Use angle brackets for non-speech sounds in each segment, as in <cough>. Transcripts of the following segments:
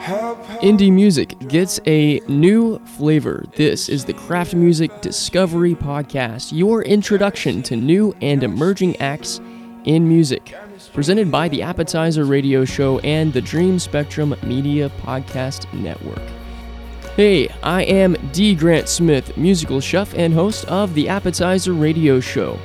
Indie music gets a new flavor. This is the Craft Music Discovery Podcast, your introduction to new and emerging acts in music. Presented by the Appetizer Radio Show and the Dream Spectrum Media Podcast Network. Hey, I am D. Grant Smith, musical chef and host of the Appetizer Radio Show.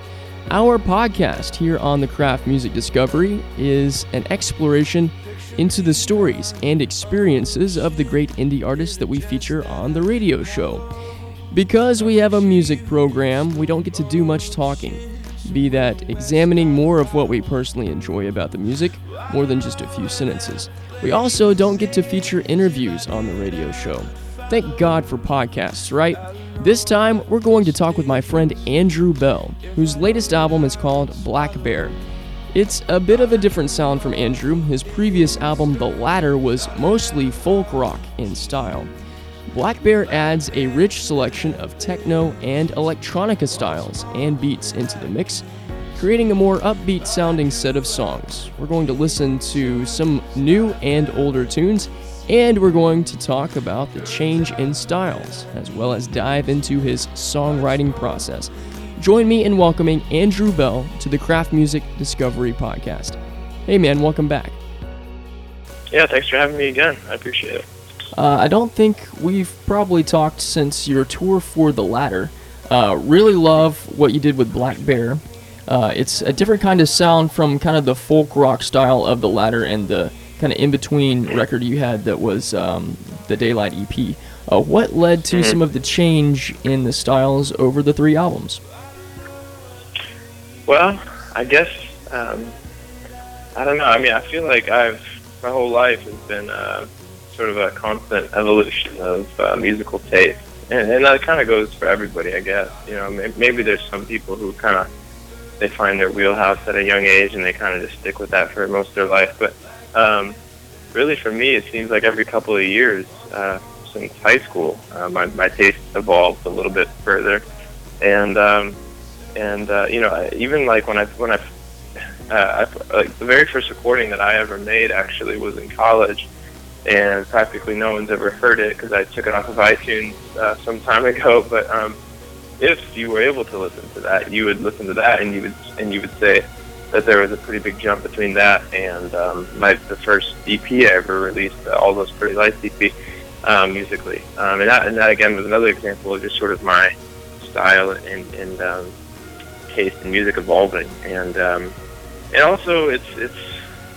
Our podcast here on the Craft Music Discovery is an exploration into the stories and experiences of the great indie artists that we feature on the radio show. Because we have a music program, we don't get to do much talking, be that examining more of what we personally enjoy about the music, more than just a few sentences. We also don't get to feature interviews on the radio show. Thank God for podcasts, right? This time, we're going to talk with my friend Andrew Belle, whose latest album is called Black Bear. It's a bit of a different sound from Andrew. His previous album, The Ladder, was mostly folk rock in style. Black Bear adds a rich selection of techno and electronica styles and beats into the mix, creating a more upbeat sounding set of songs. We're going to listen to some new and older tunes, and we're going to talk about the change in styles, as well as dive into his songwriting process. Join me in welcoming Andrew Belle to the Craft Music Discovery Podcast. Hey, man, welcome back. Yeah, thanks for having me again. I appreciate it. Uh, I don't think we've probably talked since your tour for The Ladder. Uh, really love what you did with Black Bear. Uh, it's a different kind of sound from kind of the folk rock style of The Ladder and the kind of in between record you had that was um, the Daylight EP. Uh, what led to Mhm. some of the change in the styles over the three albums? Well, I guess um, I don't know. I mean, I feel like I've my whole life has been uh, sort of a constant evolution of uh, musical taste, and, and that kind of goes for everybody, I guess. You know, may- maybe there's some people who kind of they find their wheelhouse at a young age and they kind of just stick with that for most of their life. But um, really, for me, it seems like every couple of years uh, since high school, uh, my my taste evolved a little bit further, and um, and uh, you know even like when I when I uh, like the very first recording that I ever made actually was in college, and practically no one's ever heard it because I took it off of iTunes uh, some time <laughs> ago. But um, if you were able to listen to that, you would listen to that, and you would and you would say that there was a pretty big jump between that and um, my the first EP I ever released, uh, All Those Pretty Lights EP, um, musically. Um, and that and that again was another example of just sort of my style and and um, taste in music evolving, and um, and also it's it's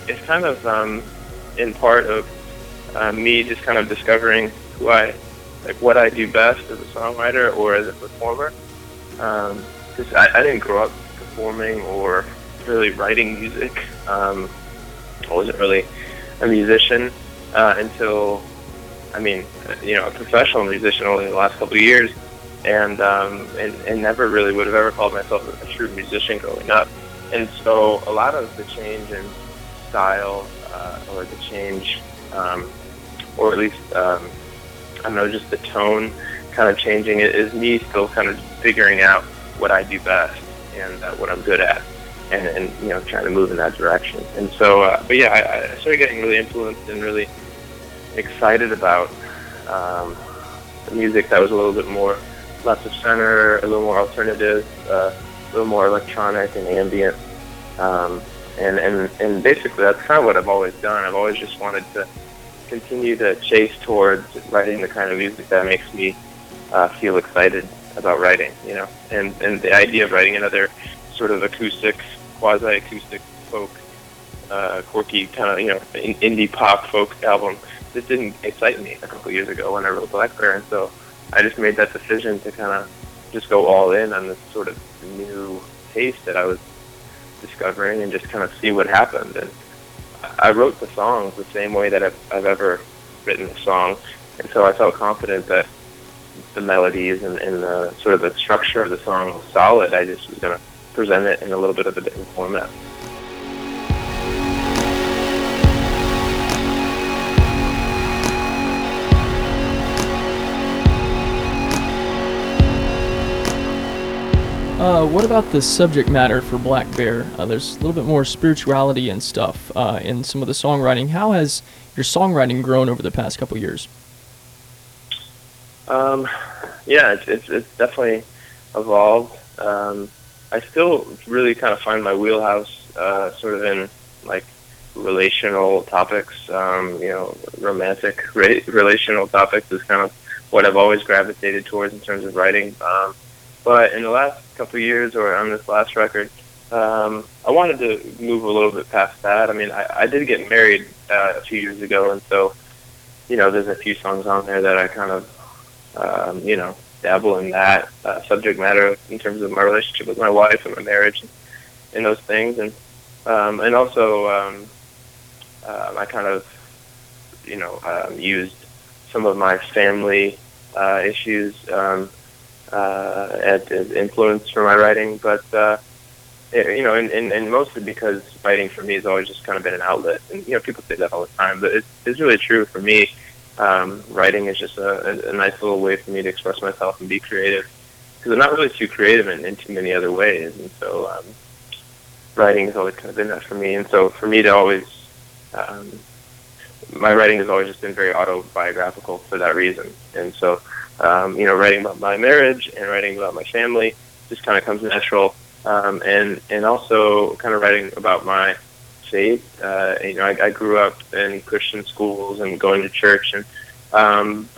it's kind of um, in part of uh, me just kind of discovering who I like what I do best as a songwriter or as a performer. Because I, I didn't grow up performing or really writing music. Um, I wasn't really a musician uh, until, I mean, you know, a professional musician only the last couple of years, and um, and, and never really would have ever called myself a, true musician growing up. And so a lot of the change in style uh, or the change, um, or at least um, I don't know, just the tone kind of changing it is me still kind of figuring out what I do best and uh, what I'm good at, and, and you know trying to move in that direction. And so, uh, but yeah, I, I started getting really influenced and really excited about um, the music that was a little bit more left of center, a little more alternative, uh, a little more electronic and ambient. Um, and, and, and basically that's kind of what I've always done. I've always just wanted to continue to chase towards writing the kind of music that makes me uh, feel excited about writing, you know. And, and the idea of writing another sort of acoustic, quasi-acoustic folk, uh, quirky kind of, you know, in- indie pop folk album, this didn't excite me a couple years ago when I wrote Black Bear. And so I just made that decision to kind of just go all in on this sort of new taste that I was discovering and just kind of see what happened. And I wrote the songs the same way that I've, I've ever written a song, and so I felt confident that the melodies and, and the sort of the structure of the song was solid. I just was going to present it in a little bit of a different format. Uh, what about the subject matter for Black Bear? Uh, there's a little bit more spirituality and stuff uh, in some of the songwriting. How has your songwriting grown over the past couple years? Um, yeah, it's, it's, it's definitely evolved. Um, I still really kind of find my wheelhouse uh, sort of in like relational topics. Um, you know, romantic ra- relational topics is kind of what I've always gravitated towards in terms of writing. Um, but in the last couple years, or on this last record, um, I wanted to move a little bit past that. I mean, I, I did get married uh, a few years ago, and so you know, there's a few songs on there that I kind of, um, you know, dabble in that uh, subject matter in terms of my relationship with my wife and my marriage and, and those things, and um, and also um, uh, I kind of, you know, um, used some of my family uh, issues um, uh, as, as influence for my writing, but uh, it, you know, and, and, and mostly because writing for me has always just kind of been an outlet, and you know, people say that all the time, but it's, it's really true for me. Um, writing is just a, a, a nice little way for me to express myself and be creative, because I'm not really too creative in, in too many other ways, and so um, writing has always kind of been that for me, and so for me to always um, my writing has always just been very autobiographical for that reason. And so, um, you know, writing about my marriage and writing about my family just kind of comes natural. Um, and and also kind of writing about my faith. Uh, you know, I, I grew up in Christian schools and going to church, and um,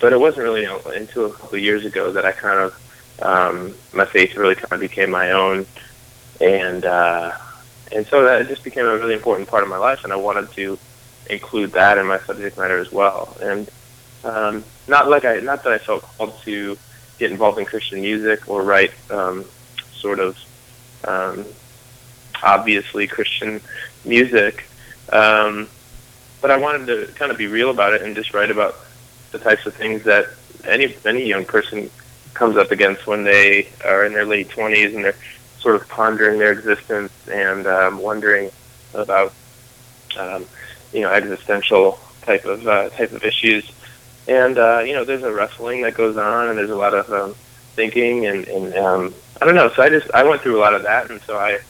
but it wasn't really until a couple of years ago that I kind of um, my faith really kind of became my own, and uh, and so that just became a really important part of my life, and I wanted to include that in my subject matter as well. And um, not like I, not that I felt called to get involved in Christian music or write um, sort of um, obviously Christian music, um, but I wanted to kind of be real about it and just write about the types of things that any any young person comes up against when they are in their late twenties and they're sort of pondering their existence and um, wondering about um, you know existential type of uh, type of issues. And uh, you know, there's a wrestling that goes on, and there's a lot of um, thinking, and, and um, I don't know. So I just I went through a lot of that, and so I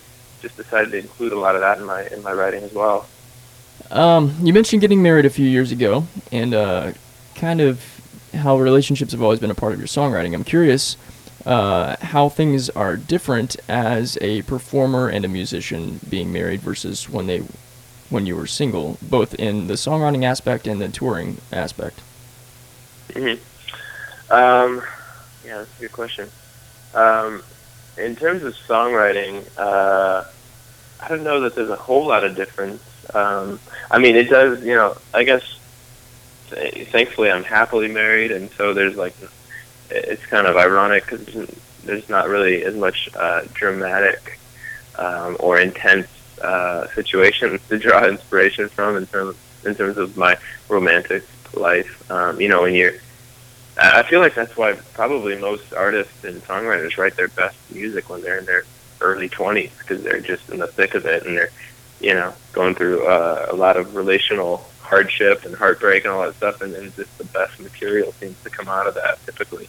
just decided to include a lot of that in my in my writing as well. Um, you mentioned getting married a few years ago, and uh, kind of how relationships have always been a part of your songwriting. I'm curious uh, how things are different as a performer and a musician being married versus when they when you were single, both in the songwriting aspect and the touring aspect? Mm-hmm. Um, yeah, that's a good question. Um, in terms of songwriting, uh, I don't know that there's a whole lot of difference. Um, I mean, it does, you know, I guess thankfully I'm happily married, and so there's like, it's kind of ironic because there's not really as much uh, dramatic um, or intense uh, situations <laughs> to draw inspiration from in terms in terms of my romantic life. Um, you know, when you're, I feel like that's why probably most artists and songwriters write their best music when they're in their early 20s because they're just in the thick of it and they're, you know, going through uh, a lot of relational hardship and heartbreak and all that stuff, and then just the best material seems to come out of that typically.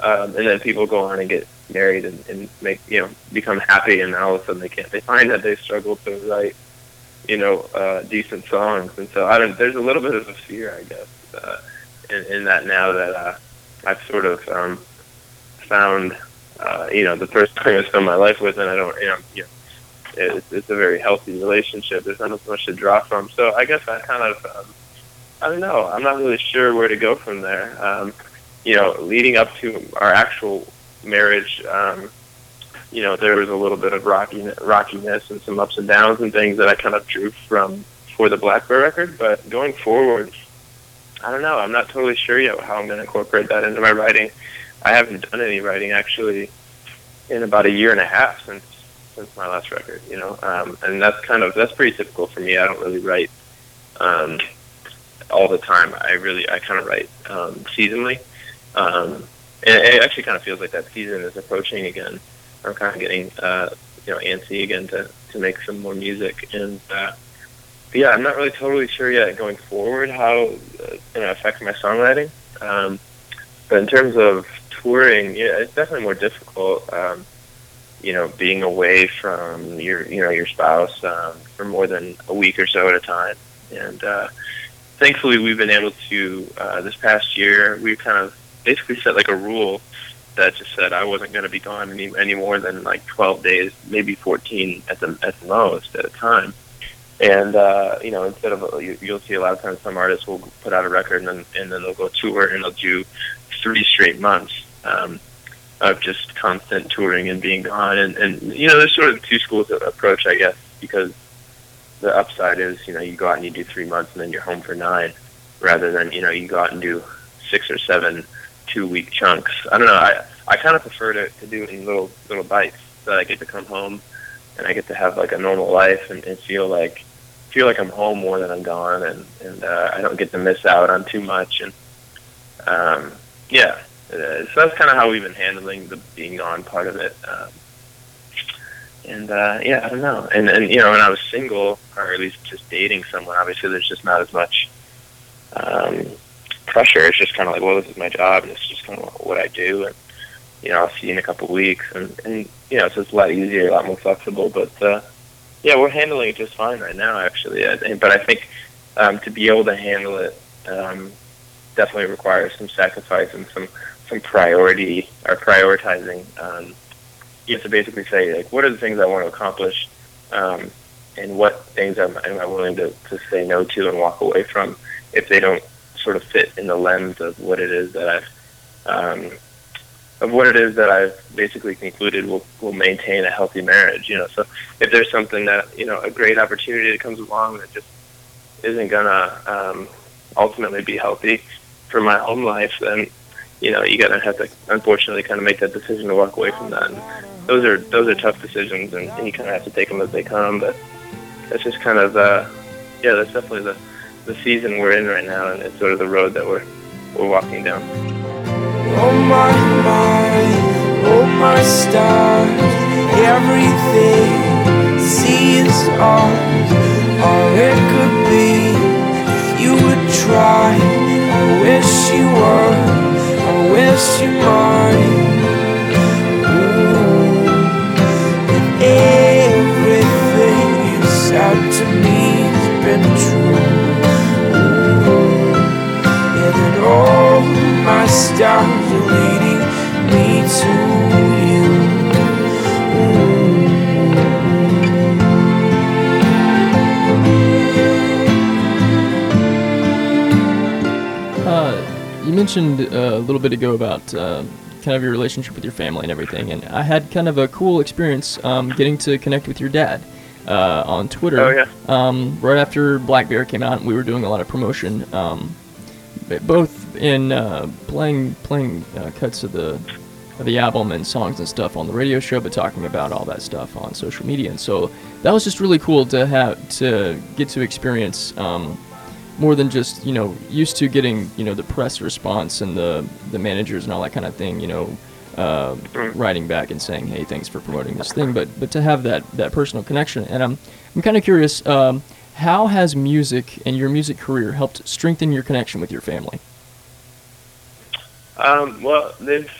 Um, and then people go on and get married and, and make you know become happy, and all of a sudden they can't. They find that they struggle to write you know uh, decent songs, and so I don't. There's a little bit of a fear, I guess, uh, in, in that now that uh, I've sort of um, found uh, you know the person I spend my life with, and I don't you know. You know it's, it's a very healthy relationship. There's not as much to draw from. So I guess I kind of, um, I don't know. I'm not really sure where to go from there. Um, you know, leading up to our actual marriage, um, you know, there was a little bit of rockiness, rockiness and some ups and downs and things that I kind of drew from for the Black Bear record. But going forward, I don't know. I'm not totally sure yet how I'm going to incorporate that into my writing. I haven't done any writing actually in about a year and a half since since my last record. You know, um, and that's kind of that's pretty typical for me. I don't really write um, all the time. I really I kind of write um, seasonally. Um, and it actually kind of feels like that season is approaching again. I'm kind of getting, uh, you know, antsy again to, to make some more music. And, uh, yeah, I'm not really totally sure yet going forward how it's going to affect my songwriting. Um, but in terms of touring, yeah, it's definitely more difficult. Um, you know, being away from your, you know, your spouse um, for more than a week or so at a time. And uh, thankfully, we've been able to. Uh, this past year, we kind of basically set like a rule that just said I wasn't going to be gone any, any more than like 12 days, maybe 14 at the at the most at a time. And uh, you know, instead of you, you'll see a lot of times some artists will put out a record and then and then they'll go tour and they'll do three straight months um, of just constant touring and being gone. And and you know, there's sort of two schools of approach, I guess, because the upside is you know you go out and you do three months and then you're home for nine, rather than you know you go out and do six or seven two week chunks. I don't know. I I kind of prefer to, to do it in little little bites so that I get to come home and I get to have like a normal life and, and feel like feel like I'm home more than I'm gone and and uh, I don't get to miss out on too much and um, yeah. Uh, so that's kind of how we've been handling the being gone part of it. Um, and uh, yeah, I don't know. And and you know, when I was single, or at least just dating someone, obviously there's just not as much um, pressure. It's just kind of like, well, this is my job, and it's just kind of what I do, and you know, I'll see you in a couple of weeks, and and you know, so it's a lot easier, a lot more flexible. But uh, yeah, we're handling it just fine right now, actually. But I think um, to be able to handle it um, definitely requires some sacrifice and some some priority or prioritizing. Um, you have to basically say like, what are the things I want to accomplish, um, and what things am, am I willing to, to say no to and walk away from if they don't sort of fit in the lens of what it is that I've um, of what it is that I've basically concluded will will maintain a healthy marriage. You know, so if there's something that you know a great opportunity that comes along that just isn't gonna um, ultimately be healthy for my home life, then you know you gotta have to unfortunately kind of make that decision to walk away from that. And those are those are tough decisions, and, and you kind of have to take them as they come. But that's just kind of uh, yeah, that's definitely the the season we're in right now, and it's sort of the road that we're we're walking down. Oh my mind, oh my stars, everything seems ours, all it could be. If you would try, I wish you were, I wish you might. Little bit ago about uh, kind of your relationship with your family and everything, and I had kind of a cool experience um, getting to connect with your dad uh, on Twitter. Oh, yeah. Um, right after Black Bear came out, and we were doing a lot of promotion, um, both in uh, playing playing uh, cuts of the of the album and songs and stuff on the radio show, but talking about all that stuff on social media. And so that was just really cool to have to get to experience. Um, more than just you know used to getting you know the press response and the the managers and all that kind of thing you know uh, writing back and saying hey thanks for promoting this thing but but to have that that personal connection. And I'm I'm kind of curious um, how has music and your music career helped strengthen your connection with your family? Um, well, they've,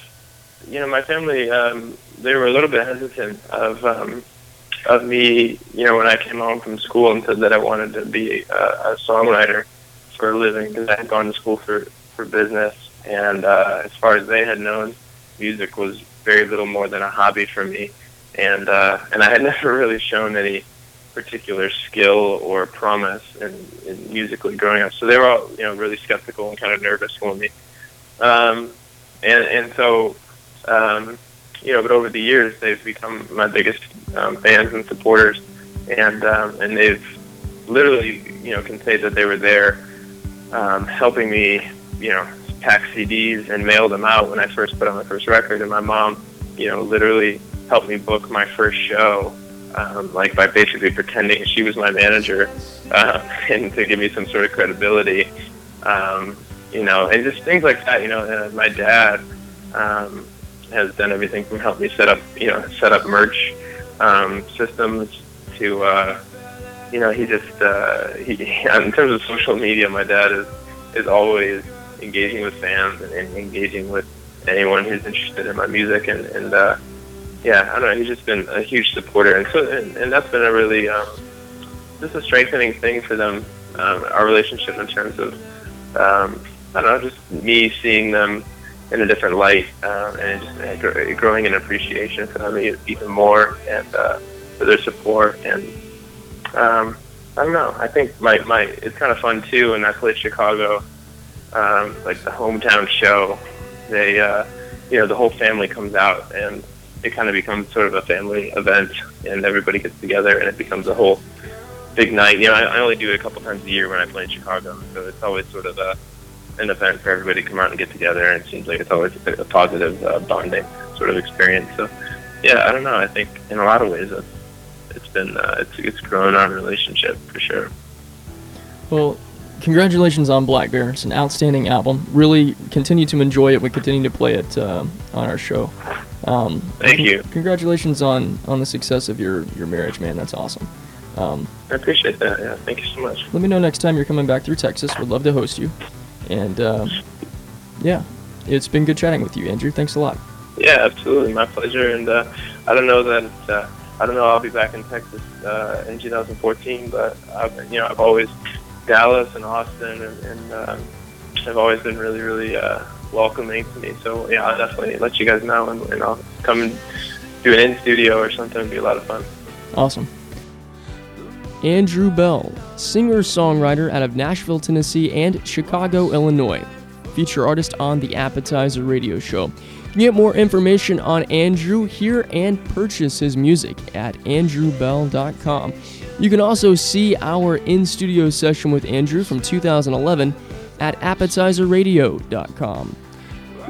you know, my family, um, they were a little bit hesitant of, um, of me, you know, when I came home from school and said that I wanted to be a, a songwriter for a living because I had gone to school for, for business. And uh, as far as they had known, music was very little more than a hobby for me. And, uh, and I had <laughs> never really shown any particular skill or promise in, in musically growing up. So they were all, you know, really skeptical and kind of nervous for me. Um, and and so um, you know, but over the years they've become my biggest um, fans and supporters, and um, and they've literally you know can say that they were there um, helping me you know pack CDs and mail them out when I first put on my first record, and my mom you know literally helped me book my first show. Um, like by basically pretending she was my manager, uh, <laughs> and to give me some sort of credibility, um, you know, and just things like that. You know, uh, my dad um, has done everything from help me set up, you know, set up merch um, systems to, uh, you know, he just uh, he <laughs> in terms of social media, my dad is is always engaging with fans and, and engaging with anyone who's interested in my music, and and uh, yeah, I don't know. He's just been a huge supporter, and so and, and that's been a really um, just a strengthening thing for them. Um, our relationship in terms of um, I don't know, just me seeing them in a different light um, and just uh, growing in appreciation for them even more and uh, for their support and um, I don't know. I think my my it's kind of fun too. When I played Chicago, um, like the hometown show, they uh, you know the whole family comes out and it kind of becomes sort of a family event and everybody gets together and it becomes a whole big night. You know, I, I only do it a couple times a year when I play in Chicago, so it's always sort of a an event for everybody to come out and get together, and it seems like it's always a, a positive uh, bonding sort of experience. So, yeah, I don't know. I think in a lot of ways it's, it's been uh, it's it's grown our relationship for sure. Well, congratulations on Black Bear. It's an outstanding album. Really continue to enjoy it. We continue to play it uh, on our show. Um, Thank you. Congratulations on on the success of your your marriage, man. That's awesome. Um, I appreciate that. Yeah, thank you so much. Let me know next time you're coming back through Texas. We'd love to host you. And uh, yeah, it's been good chatting with you, Andrew. Thanks a lot. Yeah, absolutely, my pleasure. And uh, I don't know that uh, I don't know I'll be back in Texas uh, in 2014, but I've, you know I've always Dallas and Austin and, and um, have always been really really uh, welcoming to me. So yeah, I'll definitely let you guys know, and, and I'll come and do an in studio or something. It'd be a lot of fun. Awesome. Andrew Belle, singer songwriter out of Nashville, Tennessee, and Chicago, Illinois. Feature artist on the Appetizer Radio Show. You can get more information on Andrew, hear and purchase his music at andrewbelle.com. You can also see our in studio session with Andrew from 2011 at appetizerradio.com.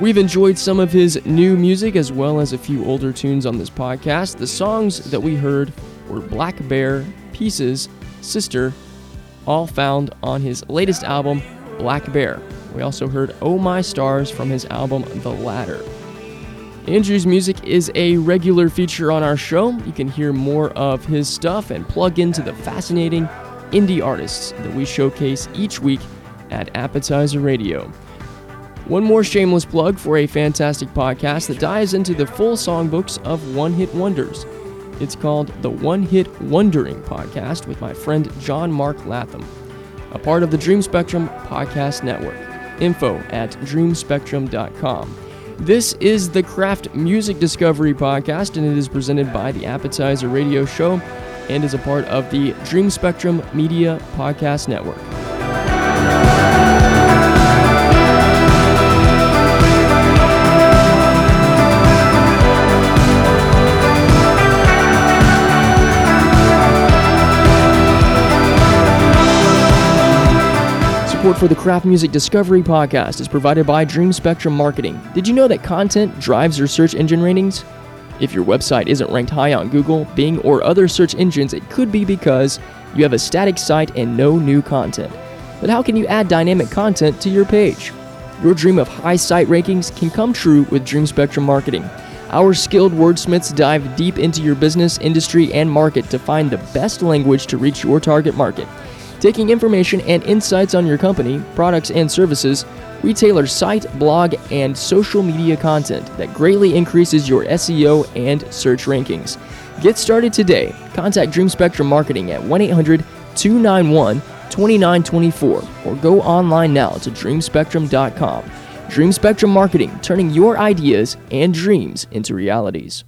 We've enjoyed some of his new music as well as a few older tunes on this podcast. The songs that we heard were Black Bear, Pieces, Sister, all found on his latest album, Black Bear. We also heard Oh My Stars from his album The Ladder. Andrew's music is a regular feature on our show. You can hear more of his stuff and plug into the fascinating indie artists that we showcase each week at Appetizer Radio. One more shameless plug for a fantastic podcast that dives into the full songbooks of one hit wonders. It's called the One Hit Wondering Podcast with my friend John Mark Latham, a part of the Dream Spectrum Podcast Network. Info at dreamspectrum.com. This is the Craft Music Discovery Podcast, and it is presented by the Appetizer Radio Show and is a part of the Dream Spectrum Media Podcast Network. Support for the Craft Music Discovery podcast is provided by Dream Spectrum Marketing. Did you know that content drives your search engine ratings? If your website isn't ranked high on Google, Bing, or other search engines, it could be because you have a static site and no new content. But how can you add dynamic content to your page? Your dream of high site rankings can come true with Dream Spectrum Marketing. Our skilled wordsmiths dive deep into your business, industry, and market to find the best language to reach your target market. Taking information and insights on your company, products, and services, we tailor site, blog, and social media content that greatly increases your SEO and search rankings. Get started today. Contact Dream Spectrum Marketing at 1 800 291 2924 or go online now to dreamspectrum.com. Dream Spectrum Marketing, turning your ideas and dreams into realities.